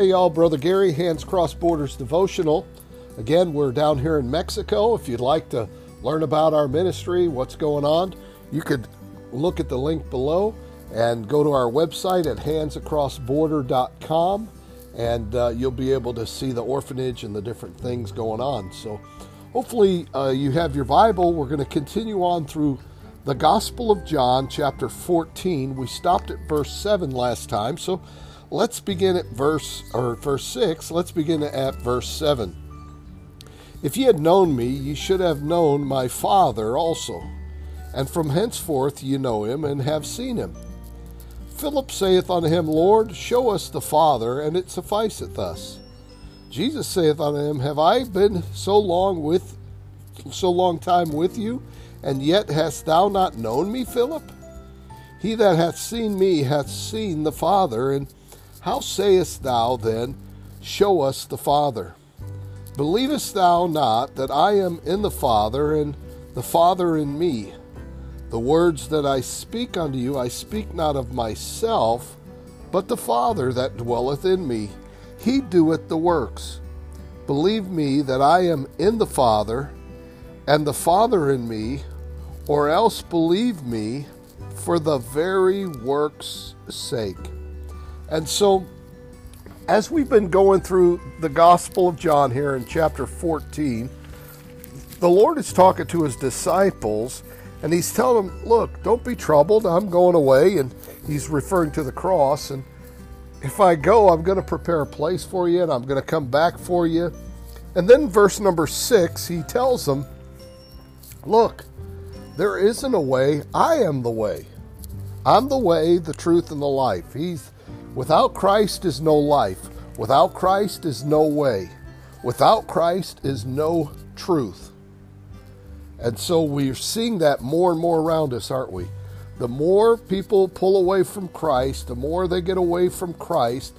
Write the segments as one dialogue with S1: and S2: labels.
S1: Hey, y'all, Brother Gary, Hands Cross Borders Devotional. Again, we're down here in Mexico. If you'd like to learn about our ministry, what's going on, you could look at the link below and go to our website at handsacrossborder.com and uh, you'll be able to see the orphanage and the different things going on. So, hopefully, uh, you have your Bible. We're going to continue on through the Gospel of John, chapter 14. We stopped at verse 7 last time, so let's begin at verse or verse 6. Let's begin at verse 7. If ye had known me, ye should have known my Father also, and from henceforth ye know him and have seen him. Philip saith unto him, Lord, show us the Father, and it sufficeth us. Jesus saith unto him, Have I been so long with so long time with you, and yet hast thou not known me, Philip? He that hath seen me hath seen the Father, and how sayest thou then, Show us the Father? Believest thou not that I am in the Father, and the Father in me? The words that I speak unto you, I speak not of myself, but the Father that dwelleth in me. He doeth the works. Believe me that I am in the Father, and the Father in me, or else believe me for the very works' sake. And so, as we've been going through the Gospel of John here in chapter 14, the Lord is talking to his disciples and he's telling them, Look, don't be troubled. I'm going away. And he's referring to the cross. And if I go, I'm going to prepare a place for you and I'm going to come back for you. And then, verse number six, he tells them, Look, there isn't a way. I am the way. I'm the way, the truth, and the life. He's Without Christ is no life. Without Christ is no way. Without Christ is no truth. And so we're seeing that more and more around us, aren't we? The more people pull away from Christ, the more they get away from Christ,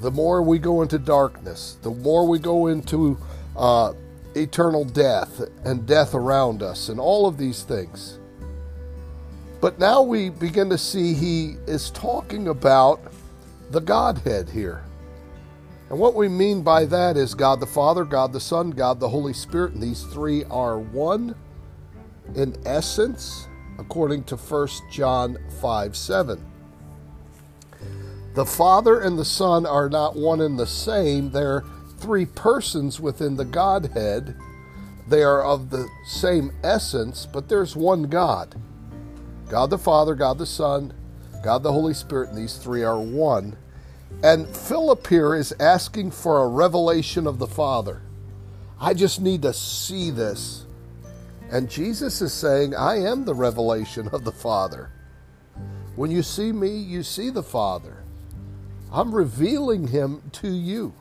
S1: the more we go into darkness, the more we go into uh, eternal death and death around us, and all of these things. But now we begin to see he is talking about the Godhead here. And what we mean by that is God the Father, God the Son, God the Holy Spirit, and these three are one in essence, according to 1 John 5 7. The Father and the Son are not one and the same, they're three persons within the Godhead. They are of the same essence, but there's one God God the Father, God the Son, God the Holy Spirit, and these three are one. And Philip here is asking for a revelation of the Father. I just need to see this. And Jesus is saying, I am the revelation of the Father. When you see me, you see the Father. I'm revealing him to you.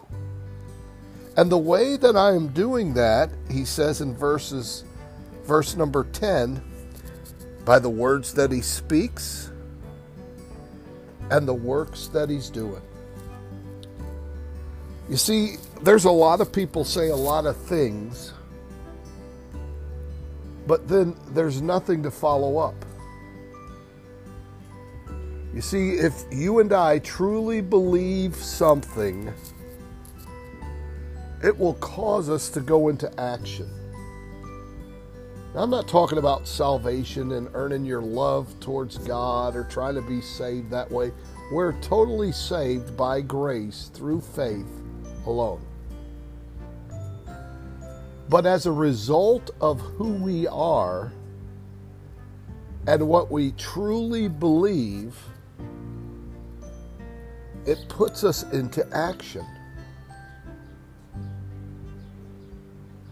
S1: And the way that I am doing that, he says in verses verse number 10, by the words that he speaks and the works that he's doing. You see, there's a lot of people say a lot of things, but then there's nothing to follow up. You see, if you and I truly believe something, it will cause us to go into action. Now, I'm not talking about salvation and earning your love towards God or trying to be saved that way. We're totally saved by grace through faith alone. But as a result of who we are and what we truly believe, it puts us into action.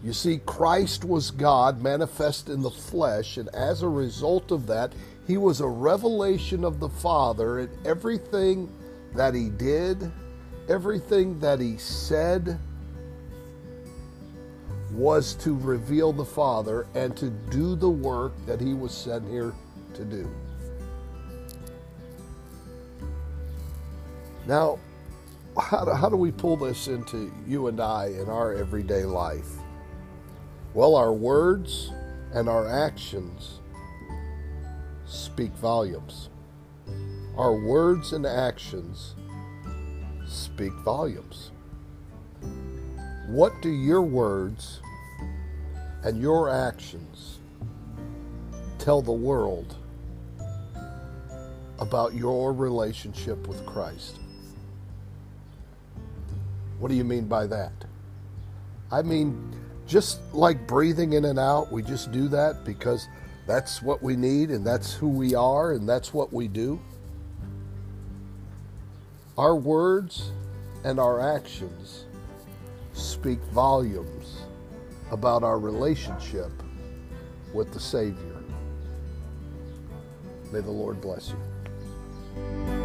S1: You see, Christ was God manifest in the flesh, and as a result of that, he was a revelation of the Father in everything that he did, everything that he said was to reveal the Father and to do the work that he was sent here to do. Now, how do, how do we pull this into you and I in our everyday life? Well, our words and our actions speak volumes. Our words and actions speak volumes. What do your words and your actions tell the world about your relationship with Christ? What do you mean by that? I mean, just like breathing in and out, we just do that because that's what we need and that's who we are and that's what we do. Our words and our actions speak volumes about our relationship with the Savior. May the Lord bless you.